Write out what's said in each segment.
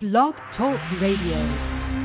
Blog Talk Radio.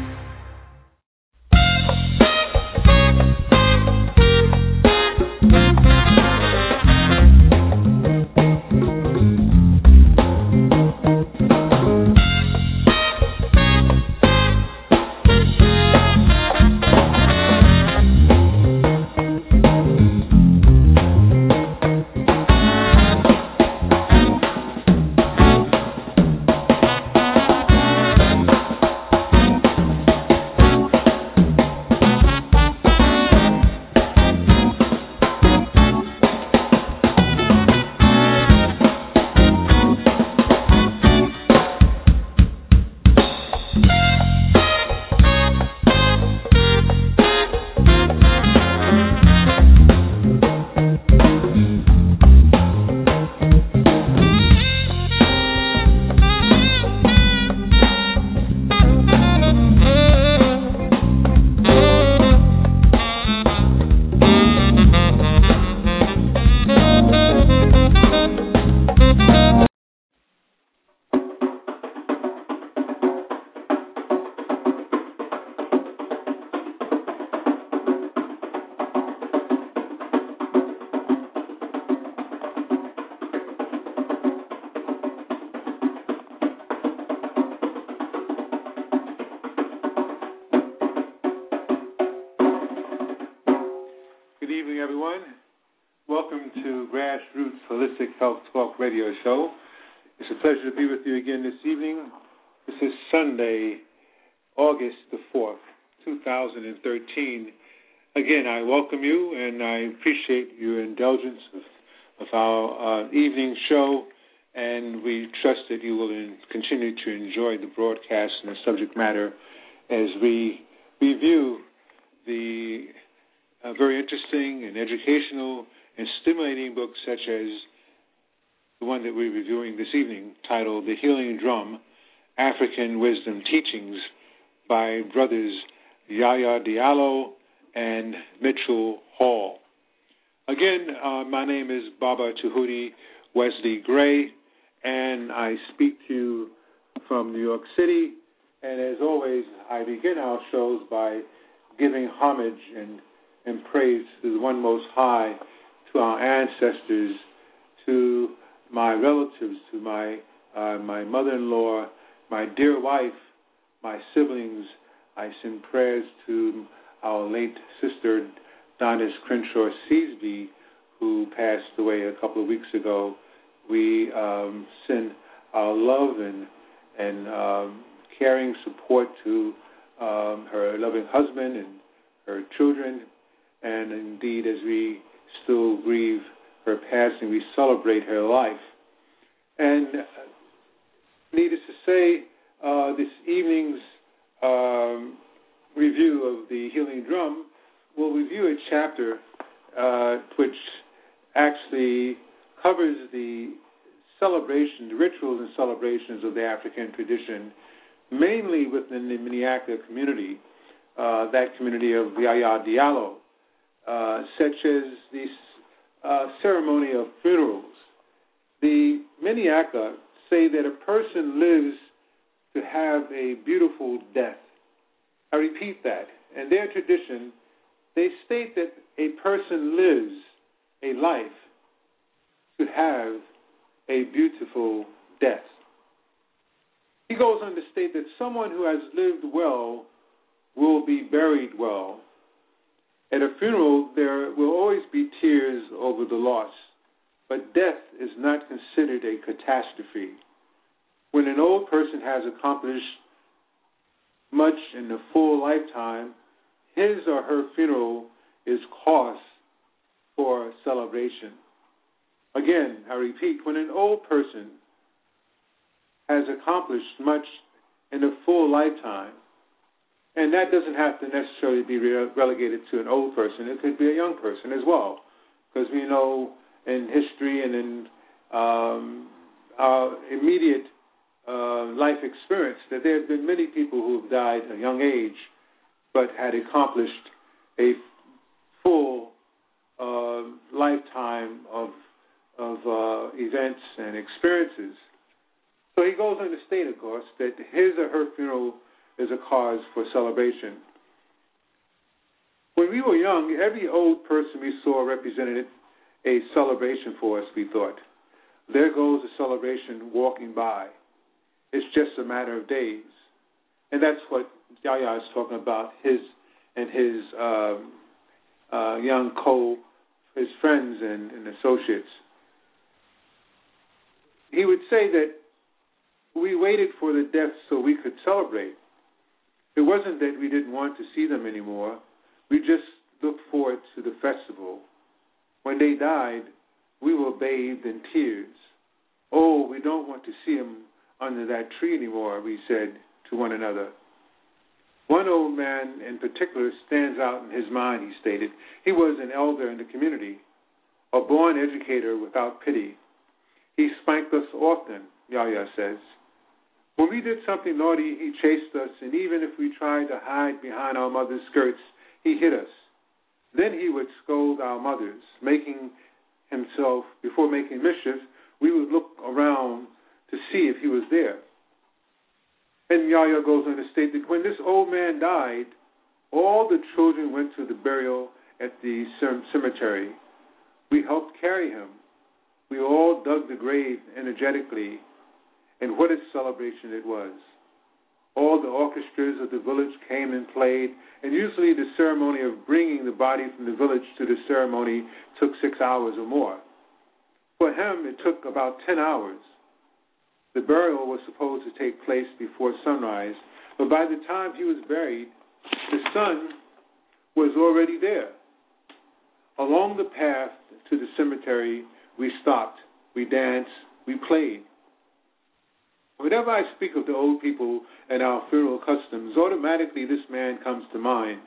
To Grassroots Holistic Health Talk Radio Show. It's a pleasure to be with you again this evening. This is Sunday, August the 4th, 2013. Again, I welcome you and I appreciate your indulgence of, of our uh, evening show, and we trust that you will in, continue to enjoy the broadcast and the subject matter as we review the uh, very interesting and educational and stimulating books such as the one that we're reviewing this evening titled The Healing Drum African Wisdom Teachings by brothers Yaya Diallo and Mitchell Hall. Again, uh, my name is Baba Tahuti Wesley Gray, and I speak to you from New York City. And as always, I begin our shows by giving homage and and praise to the one most high, to our ancestors, to my relatives, to my uh, my mother-in-law, my dear wife, my siblings. I send prayers to our late sister, Donis Crenshaw Seasby, who passed away a couple of weeks ago. We um, send our love and and um, caring support to um, her loving husband and her children, and indeed, as we still grieve her passing, we celebrate her life. And needless to say, uh, this evening's um, review of the Healing Drum will review a chapter uh, which actually covers the celebration, the rituals and celebrations of the African tradition, mainly within the Minianka community, uh, that community of Yaya Diallo, uh, such as the uh, ceremony of funerals. The Minianka say that a person lives to have a beautiful death. I repeat that. In their tradition, they state that a person lives a life to have a beautiful death. He goes on to state that someone who has lived well will be buried well. At a funeral, there will always be tears over the loss, but death is not considered a catastrophe. When an old person has accomplished much in a full lifetime, his or her funeral is cause for celebration. Again, I repeat, when an old person has accomplished much in a full lifetime. And that doesn't have to necessarily be re- relegated to an old person. It could be a young person as well. Because we know in history and in um, our immediate uh, life experience that there have been many people who have died at a young age but had accomplished a full uh, lifetime of of uh, events and experiences. So he goes on to state, of course, that his or her funeral is a cause for celebration. When we were young, every old person we saw represented a celebration for us, we thought. There goes a celebration walking by. It's just a matter of days. And that's what Yaya is talking about, his and his um, uh, young co, his friends and, and associates. He would say that we waited for the death so we could celebrate. It wasn't that we didn't want to see them anymore. We just looked forward to the festival. When they died, we were bathed in tears. Oh, we don't want to see them under that tree anymore, we said to one another. One old man in particular stands out in his mind, he stated. He was an elder in the community, a born educator without pity. He spanked us often, Yaya says. When we did something naughty, he chased us, and even if we tried to hide behind our mother's skirts, he hit us. Then he would scold our mothers, making himself, before making mischief, we would look around to see if he was there. And Yaya goes on to state that when this old man died, all the children went to the burial at the cemetery. We helped carry him. We all dug the grave energetically and what a celebration it was. All the orchestras of the village came and played, and usually the ceremony of bringing the body from the village to the ceremony took six hours or more. For him, it took about ten hours. The burial was supposed to take place before sunrise, but by the time he was buried, the sun was already there. Along the path to the cemetery, we stopped, we danced, we played. Whenever I speak of the old people and our funeral customs, automatically this man comes to mind.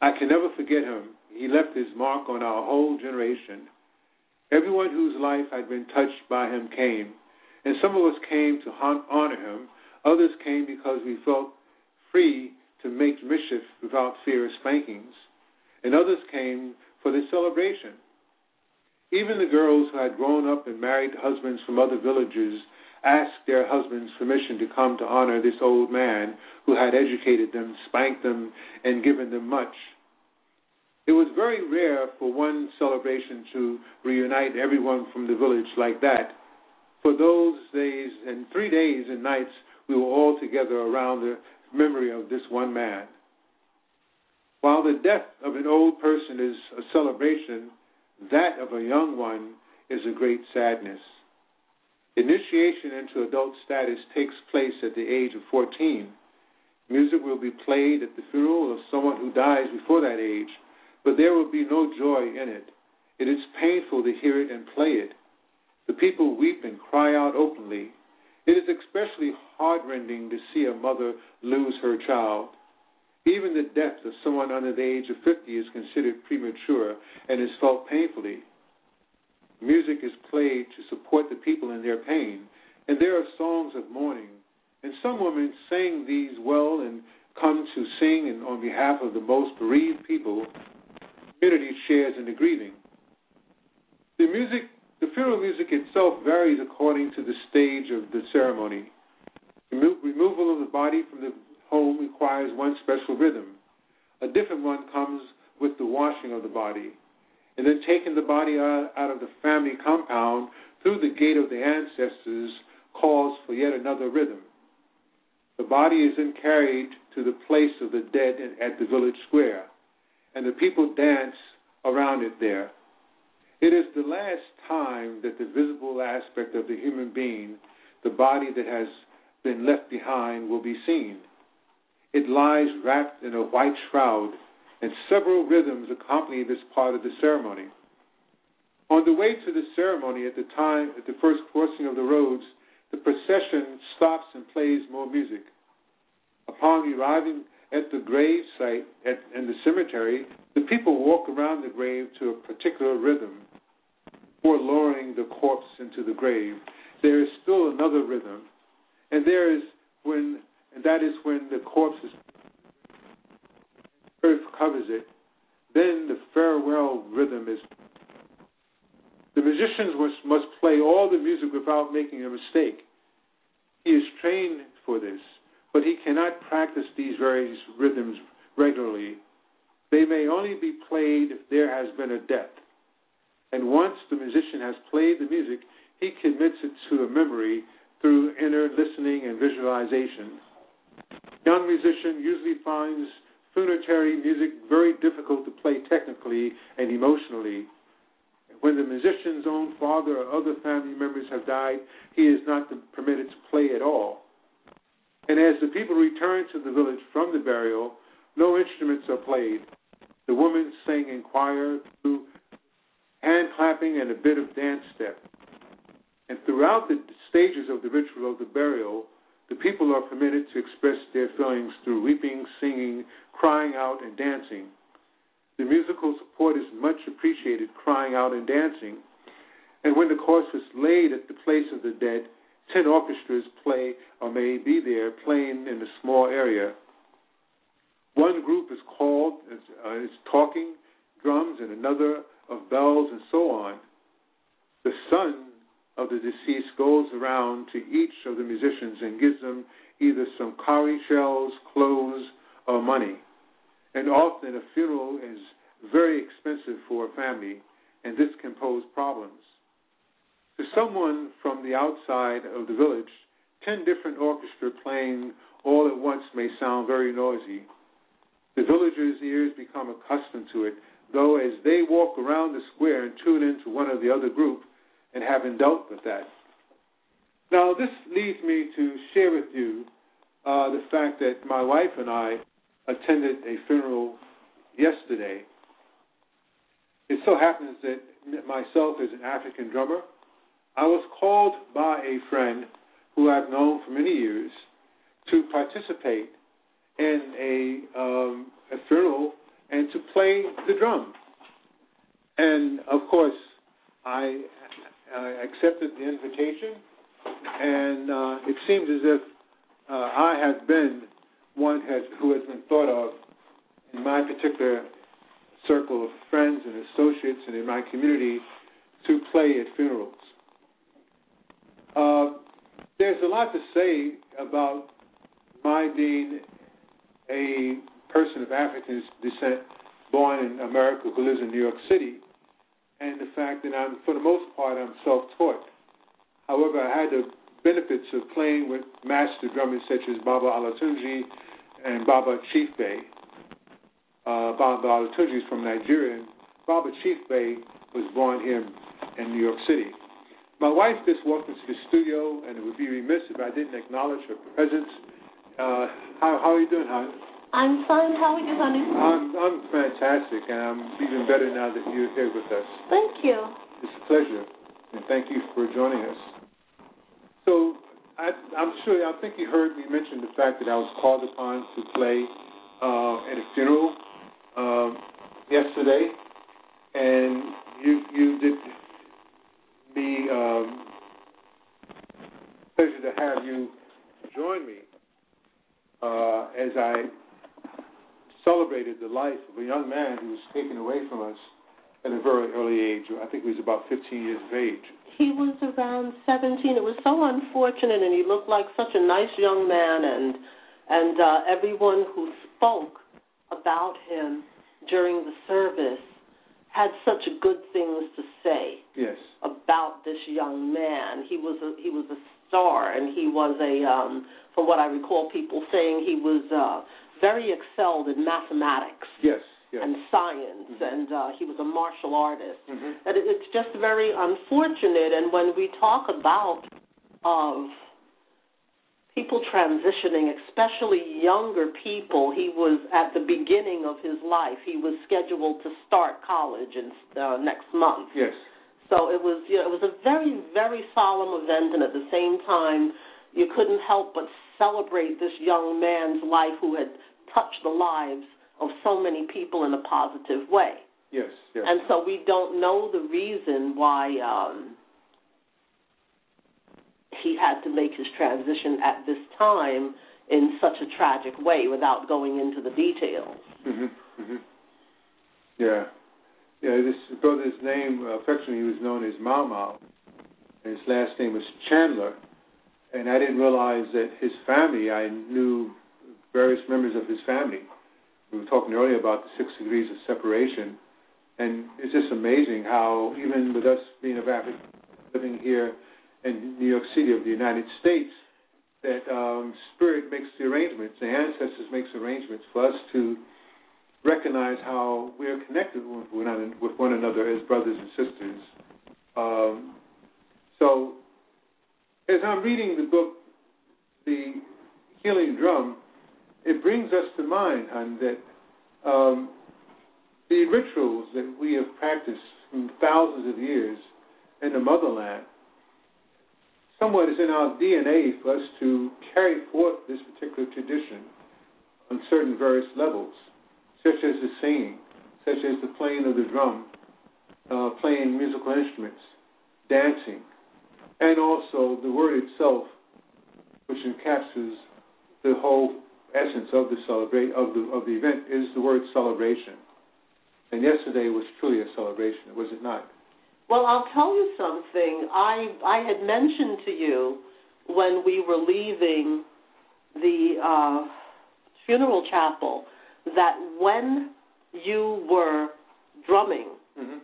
I can never forget him. He left his mark on our whole generation. Everyone whose life had been touched by him came, and some of us came to honor him. Others came because we felt free to make mischief without fear of spankings, and others came for the celebration. Even the girls who had grown up and married husbands from other villages asked their husbands permission to come to honor this old man who had educated them, spanked them, and given them much. It was very rare for one celebration to reunite everyone from the village like that. For those days and three days and nights, we were all together around the memory of this one man. While the death of an old person is a celebration, that of a young one is a great sadness. Initiation into adult status takes place at the age of 14. Music will be played at the funeral of someone who dies before that age, but there will be no joy in it. It is painful to hear it and play it. The people weep and cry out openly. It is especially heartrending to see a mother lose her child. Even the death of someone under the age of 50 is considered premature and is felt painfully. Music is played to support the people in their pain, and there are songs of mourning. And some women sing these well and come to sing and on behalf of the most bereaved people. The community shares in the grieving. The music, the funeral music itself varies according to the stage of the ceremony. Remo- removal of the body from the home requires one special rhythm. A different one comes with the washing of the body and then taking the body out of the family compound through the gate of the ancestors calls for yet another rhythm. The body is then carried to the place of the dead at the village square, and the people dance around it there. It is the last time that the visible aspect of the human being, the body that has been left behind, will be seen. It lies wrapped in a white shroud and several rhythms accompany this part of the ceremony. On the way to the ceremony, at the time, at the first crossing of the roads, the procession stops and plays more music. Upon arriving at the grave site at, in the cemetery, the people walk around the grave to a particular rhythm before lowering the corpse into the grave. There is still another rhythm, and there is when, and that is when the corpse is earth covers it. Then the farewell rhythm is. The musicians must, must play all the music without making a mistake. He is trained for this but he cannot practice these various rhythms regularly. They may only be played if there has been a death. And once the musician has played the music, he commits it to a memory through inner listening and visualization. Young musician usually finds funerary music very difficult to play technically and emotionally. When the musician's own father or other family members have died, he is not permitted to play at all. And as the people return to the village from the burial, no instruments are played. The women sing in choir through hand clapping and a bit of dance step. And throughout the stages of the ritual of the burial, the people are permitted to express their feelings through weeping, singing, crying out, and dancing. The musical support is much appreciated, crying out and dancing. And when the corpse is laid at the place of the dead, ten orchestras play or may be there playing in a small area. One group is called uh, is talking drums and another of bells and so on. The son of the deceased goes around to each of the musicians and gives them either some cowrie shells, clothes, or money. And often a funeral is very expensive for a family, and this can pose problems. To someone from the outside of the village, ten different orchestras playing all at once may sound very noisy. The villagers' ears become accustomed to it, though as they walk around the square and tune into one of the other group and haven't dealt with that. Now, this leads me to share with you uh, the fact that my wife and I attended a funeral yesterday. It so happens that myself as an African drummer, I was called by a friend who I've known for many years to participate in a, um, a funeral and to play the drum. And of course, I, I accepted the invitation, and uh, it seems as if uh, I have been one has, who has been thought of in my particular circle of friends and associates and in my community to play at funerals. Uh, there's a lot to say about my being a person of African descent born in America who lives in New York City, and the fact that I'm, for the most part, I'm self-taught. However, I had the benefits of playing with master drummers such as Baba Olatunji and Baba Chief Bey. Uh, Baba Olatunji is from Nigeria, Baba Chief Bey was born here in New York City. My wife just walked into the studio, and it would be remiss if I didn't acknowledge her presence. Uh, how, how are you doing, hon? I'm fine. How are you, honey? I'm, I'm fantastic, and I'm even better now that you're here with us. Thank you. It's a pleasure, and thank you for joining us. So, I, I'm sure, I think you heard me mention the fact that I was called upon to play uh, at a funeral um, yesterday, and you you did be um, pleasure to have you join me uh, as I celebrated the life of a young man who was taken away from us at a very early age. I think he was about 15 years of age. He was around 17. It was so unfortunate, and he looked like such a nice young man, and and uh, everyone who spoke about him during the service had such good things to say yes. about this young man. He was a, he was a star, and he was a um, from what I recall, people saying he was uh, very excelled in mathematics. Yes. Yes. and science, mm-hmm. and uh, he was a martial artist. Mm-hmm. And it, it's just very unfortunate. And when we talk about of people transitioning, especially younger people. He was at the beginning of his life. He was scheduled to start college in uh, next month. Yes. So it was, you know, it was a very, very solemn event, and at the same time, you couldn't help but celebrate this young man's life who had touched the lives of so many people in a positive way. Yes, yes. And so we don't know the reason why um, he had to make his transition at this time in such a tragic way without going into the details. Mhm. Mhm. Yeah. Yeah, this brother's name, uh, affectionately, he was known as Mau Mau, and his last name was Chandler. And I didn't realize that his family, I knew various members of his family. We were talking earlier about the six degrees of separation. And it's just amazing how, even with us being of African, living here in New York City of the United States, that um, spirit makes the arrangements, the ancestors makes arrangements for us to recognize how we are connected with one, another as brothers and sisters. Um, so, as I'm reading the book, The Healing Drum, it brings us to mind, hon, that um, the rituals that we have practiced from thousands of years in the motherland somewhat is in our DNA for us to carry forth this particular tradition on certain various levels, such as the singing, such as the playing of the drum, uh, playing musical instruments, dancing, and also the word itself, which encapsulates the whole essence of the celebrate of the of the event, is the word celebration. And yesterday was truly a celebration, was it not? Well, I'll tell you something. I I had mentioned to you when we were leaving the uh, funeral chapel that when you were drumming, Mm-hmm.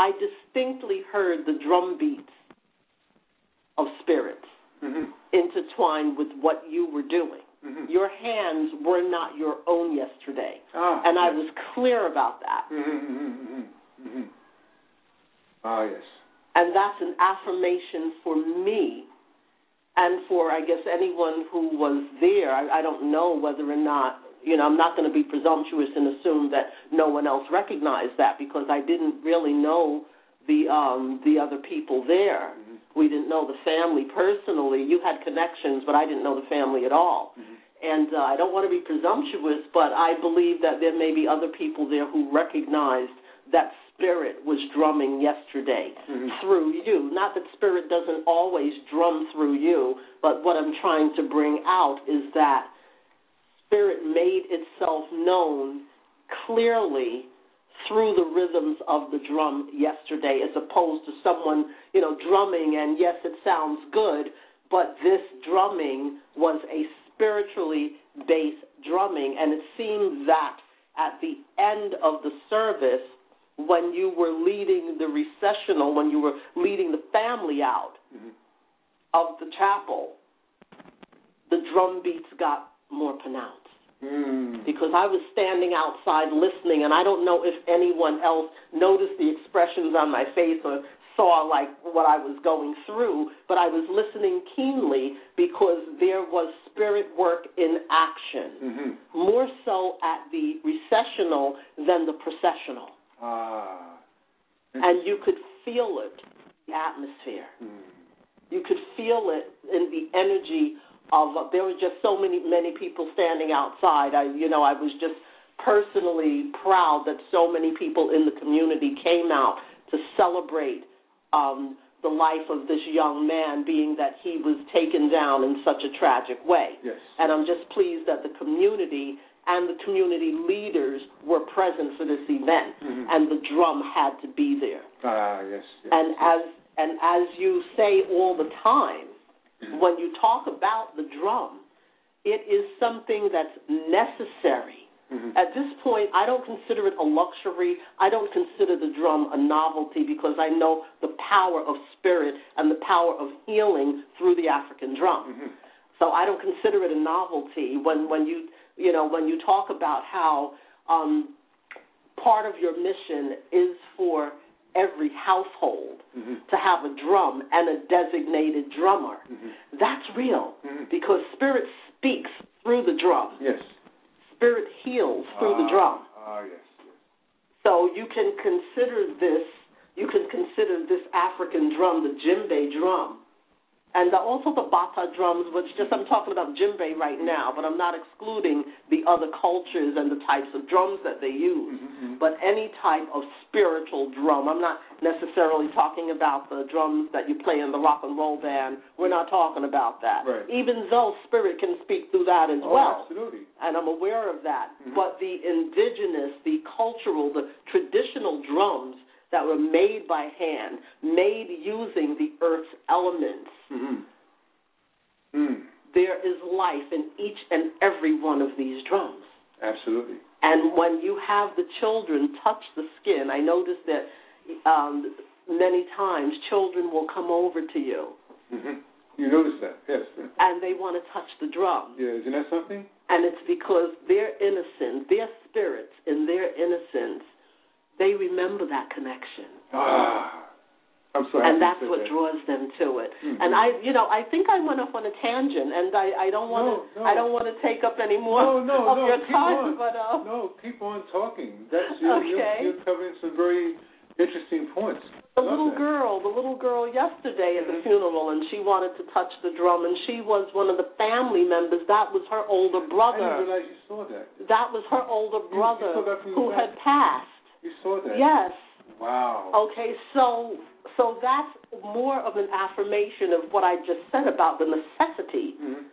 I distinctly heard the drum beats of spirits Mm-hmm. intertwined with what you were doing. Mm-hmm. Your hands were not your own yesterday, Ah, and I was clear about that. Mm-hmm, mm-hmm, mm-hmm. Ah, yes. And that's an affirmation for me and for, I guess, anyone who was there. I, I don't know whether or not, you know, I'm not going to be presumptuous and assume that no one else recognized that because I didn't really know the um the other people there. We didn't know the family personally. You had connections, but I didn't know the family at all. And uh, I don't want to be presumptuous, but I believe that there may be other people there who recognized that spirit was drumming yesterday through you. Not that spirit doesn't always drum through you, but what I'm trying to bring out is that spirit made itself known clearly through the rhythms of the drum yesterday as opposed to someone, you know, drumming and yes it sounds good, but this drumming was a spiritually based drumming. And it seemed that at the end of the service when you were leading the recessional, when you were leading the family out mm-hmm. of the chapel, the drum beats got more pronounced Mm. because I was standing outside listening, and I don't know if anyone else noticed the expressions on my face or saw like what I was going through, but I was listening keenly because there was spirit work in action, Mm-hmm. more so at the recessional than the processional, Ah. and you could feel it, the atmosphere. Mm. You could feel it in the energy of uh, there were just so many many people standing outside. I you know I was just personally proud that so many people in the community came out to celebrate um, the life of this young man, being that he was taken down in such a tragic way. Yes. And I'm just pleased that the community and the community leaders were present for this event, Mhm. and the drum had to be there. Ah, yes. yes. And as and as you say all the time, when you talk about the drum, it is something that's necessary. Mhm. At this point, I don't consider it a luxury. I don't consider the drum a novelty because I know the power of spirit and the power of healing through the African drum. Mhm. So I don't consider it a novelty when when you you know when you talk about how um, part of your mission is for every household Mhm. to have a drum and a designated drummer. Mhm. That's real Mhm. because spirit speaks through the drum. Yes. Spirit heals through the Ah, drum. Ah, yes. yes. So you can consider this, you can consider this African drum the djembe drum. And the, also the bata drums, which just I'm talking about djembe right now, but I'm not excluding the other cultures and the types of drums that they use. Mm-hmm. But any type of spiritual drum, I'm not necessarily talking about the drums that you play in the rock and roll band. We're not talking about that. Right. Even though spirit can speak through that as Oh, well absolutely. and I'm aware of that. Mhm. But the indigenous, the cultural, the traditional drums that were made by hand, made using the earth's elements, Mm-hmm. Mm. there is life in each and every one of these drums. Absolutely. And when you have the children touch the skin, I noticed that um, many times children will come over to you Mm-hmm. You notice that, yes. and they want to touch the drum. Yeah, isn't that something? And it's because their innocence, their spirits in their innocence, they remember that connection. Ah, I'm so and that's what that. draws them to it. Mhm. And I, you know, I think I went off on a tangent, and I, I don't want to, No, no. I don't want to take up any more No, no, of no, your time, on. but uh, No, keep on talking. That's you're, Okay. you're, you're covering some very interesting points. the Love little that. girl, the little girl yesterday at the Mhm. funeral, and she wanted to touch the drum, and she was one of the family members. That was her older brother. I didn't realize you saw that. That was her older you brother saw that from who had passed. You saw that. Yes. Wow. Okay, so so that's more of an affirmation of what I just said about the necessity Mm-hmm.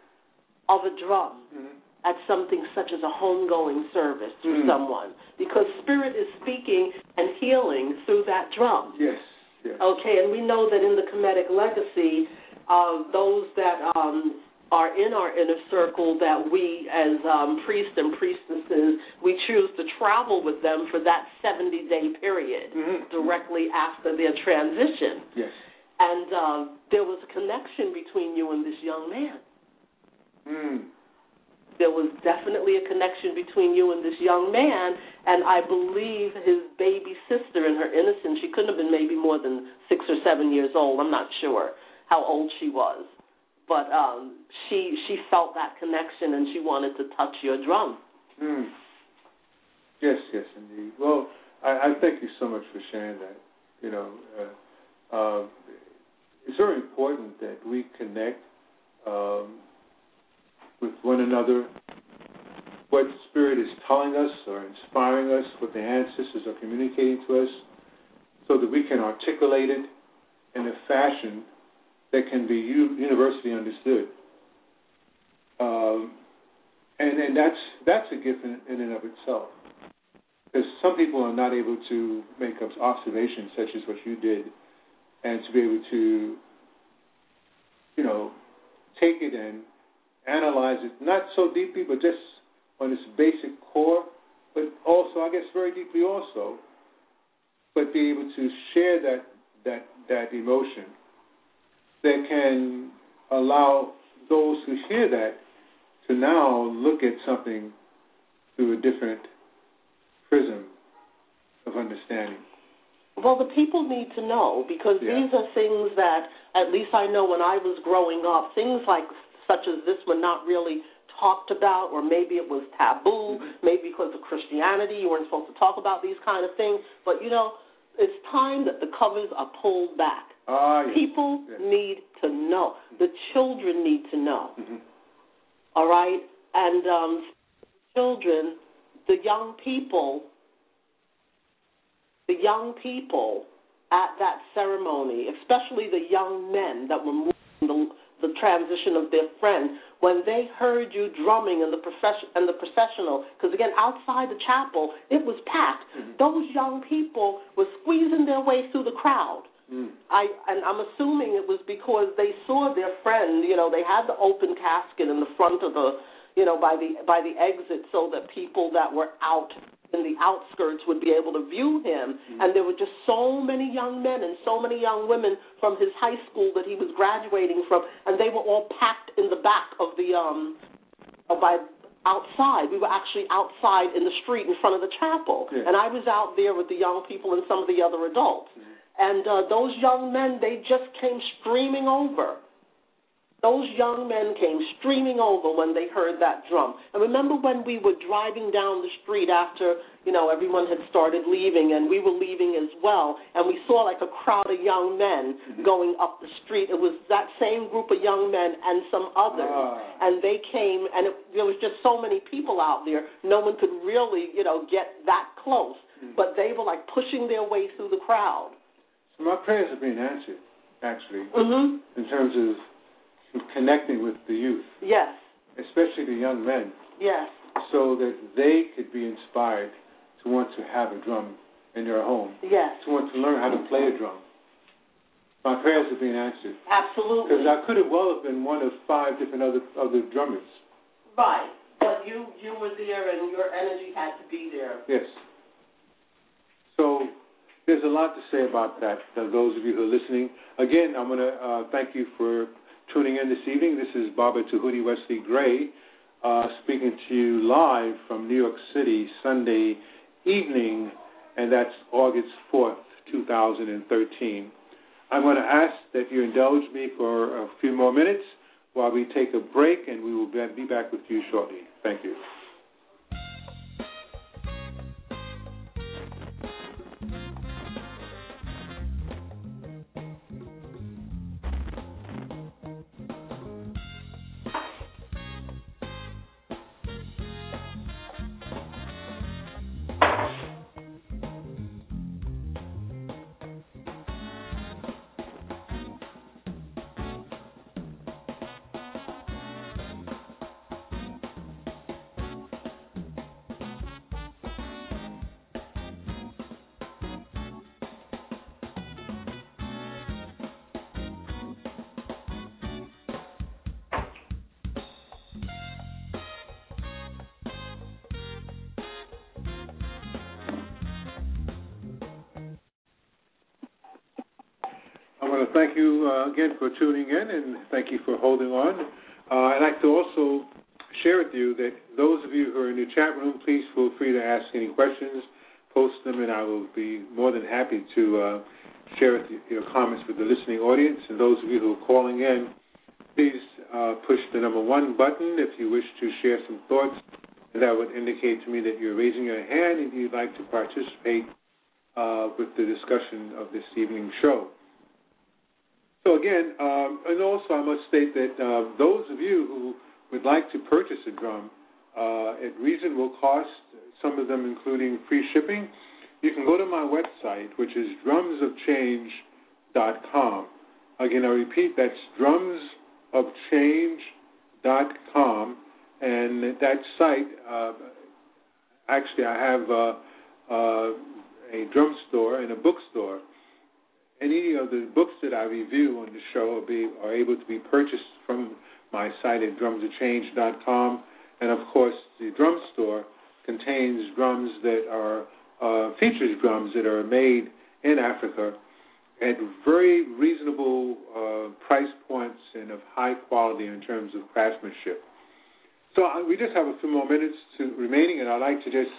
of a drum Mm-hmm. at something such as a homegoing service to Mm. someone because spirit is speaking and healing through that drum. Yes. Yes. Okay, and we know that in the Kemetic legacy, uh, those that um, are in our inner circle, that we as um, priests and priestesses, we choose to travel with them for that 70 day period Mhm. directly after their transition. Yes. And uh, there was a connection between you and this young man. Mm. There was definitely a connection between you and this young man, and I believe his baby sister, in her innocence, she couldn't have been maybe more than six or seven years old. I'm not sure how old she was, but um, she she felt that connection and she wanted to touch your drum. Mm. Yes, yes, indeed. Well, I, I thank you so much for sharing that. You know, uh, uh, it's very important that we connect um, with one another. What Spirit is telling us or inspiring us, what the ancestors are communicating to us, so that we can articulate it in a fashion that can be u- universally understood. Um, and and that's that's a gift in, in and of itself. Because some people are not able to make observations such as what you did, and to be able to, you know, take it and analyze it not so deeply, but just on its basic core, but also I guess very deeply also, but be able to share that that that emotion that can allow those who hear that to now look at something through a different prism of understanding. Well, the people need to know because Yeah. these are things that, at least I know when I was growing up, things like such as this were not really talked about, or maybe it was taboo, mm-hmm. maybe because of Christianity, you weren't supposed to talk about these kind of things. But you know, it's time that the covers are pulled back. Yes. People Yes. need to know. The children need to know. Mhm. All right, and um, children, the young people, the young people at that ceremony, especially the young men that were moving the, the transition of their friend, when they heard you drumming in the profession and the processional, because again, outside the chapel, it was packed. Those young people were squeezing their way through the crowd. Mm. I and I'm assuming it was because they saw their friend. You know, they had the open casket in the front of the, you know, by the by the exit, so that people that were out in the outskirts would be able to view him. And there were just so many young men and so many young women from his high school that he was graduating from, and they were all packed in the back of the um, uh, by outside. We were actually outside in the street in front of the chapel, Yeah. and I was out there with the young people and some of the other adults. And uh, those young men, they just came streaming over. those young men came streaming over when they heard that drum. And remember when we were driving down the street after, you know, everyone had started leaving and we were leaving as well, and we saw like a crowd of young men mm-hmm. going up the street. It was that same group of young men and some others. Ah. And they came, and it, there was just so many people out there, no one could really, you know, get that close. Mm-hmm. But they were like pushing their way through the crowd. My prayers are being answered, actually, mm-hmm. in terms of connecting with the youth. Yes. Especially the young men. Yes. So that they could be inspired to want to have a drum in their home. Yes. To want to learn how to play a drum. My prayers are being answered. Absolutely. Because I could have well have been one of five different other other drummers. Right. But you you were there and your energy had to be there. Yes. So there's a lot to say about that. Uh, those of you who are listening, again, I'm going to uh, thank you for tuning in this evening. This is Baba Tahuti Wesley Gray uh, speaking to you live from New York City Sunday evening, and that's August 4th, 2013. I'm going to ask that you indulge me for a few more minutes while we take a break, and we will be back with you shortly. Thank you. Want to thank you uh, again for tuning in and thank you for holding on. Uh, I'd like to also share with you that those of you who are in the chat room, please feel free to ask any questions, post them, and I will be more than happy to uh, share your comments with the listening audience. And those of you who are calling in, please uh, push the number one button if you wish to share some thoughts. And that would indicate to me that you're raising your hand and you'd like to participate uh, with the discussion of this evening's show. So again, um, and also I must state that uh, those of you who would like to purchase a drum uh, at reasonable cost, some of them including free shipping, you can go to my website, which is drumsofchange.com. Again, I repeat, that's drumsofchange.com, and that site, uh, actually, I have uh, uh, a drum store and a bookstore any of the books that I review on the show are, be, are able to be purchased from my site at drumsofchange.com. And of course, the drum store contains drums that are uh, features drums that are made in Africa at very reasonable uh, price points and of high quality in terms of craftsmanship. So uh, we just have a few more minutes to remaining, and I'd like to just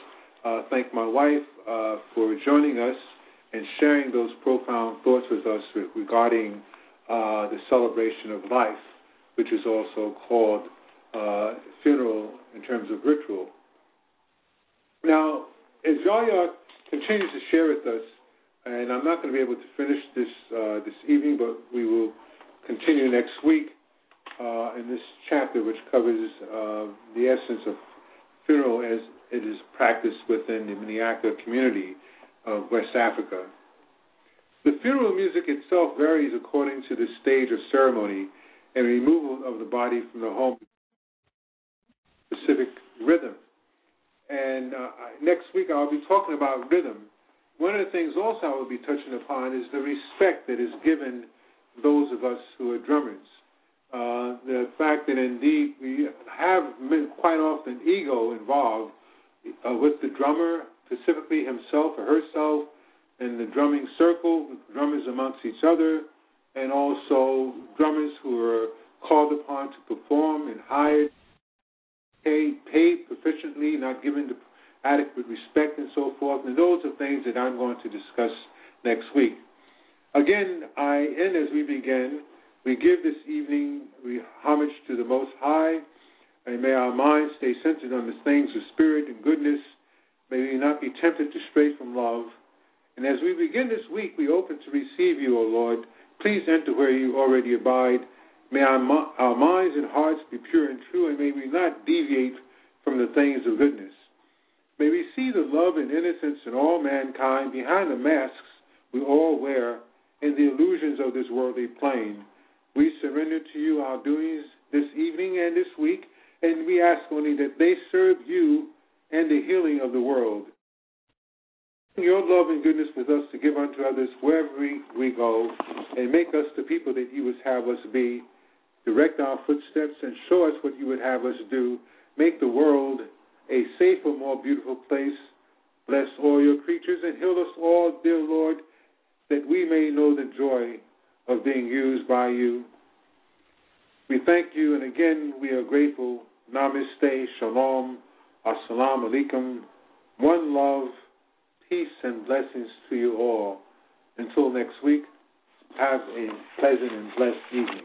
uh, thank my wife uh, for joining us and sharing those profound thoughts with us regarding uh, the celebration of life, which is also called uh, funeral in terms of ritual. Now, as Yaya continues to share with us, and I'm not going to be able to finish this uh, this evening, but we will continue next week uh, in this chapter, which covers uh, the essence of funeral as it is practiced within the Minianka community of West Africa. The funeral music itself varies according to the stage of ceremony and removal of the body from the home specific rhythm. And uh, next week I'll be talking about rhythm. One of the things also I will be touching upon is the respect that is given those of us who are drummers. Uh, the fact that indeed we have quite often ego involved uh, with the drummer specifically himself or herself in the drumming circle, drummers amongst each other, and also drummers who are called upon to perform and hired, paid, paid proficiently, not given the adequate respect, and so forth. And those are things that I'm going to discuss next week. Again, I end as we begin We give this evening we homage to the Most High, and may our minds stay centered on the things of spirit and goodness. May we not be tempted to stray from love. And as we begin this week, we open to receive you, O Lord. Please enter where you already abide. May our, our minds and hearts be pure and true, and may we not deviate from the things of goodness. May we see the love and innocence in all mankind behind the masks we all wear and the illusions of this worldly plane. We surrender to you our doings this evening and this week, and we ask only that they serve you and the healing of the world. Your love and goodness with us to give unto others wherever we go, and make us the people that you would have us be. Direct our footsteps and show us what you would have us do. Make the world a safer, more beautiful place. Bless all your creatures and heal us all, dear Lord, that we may know the joy of being used by you. We thank you, and again, we are grateful. Namaste, Shalom, Assalamu Alaikum, one love, peace, and blessings to you all. Until next week, have a pleasant and blessed evening.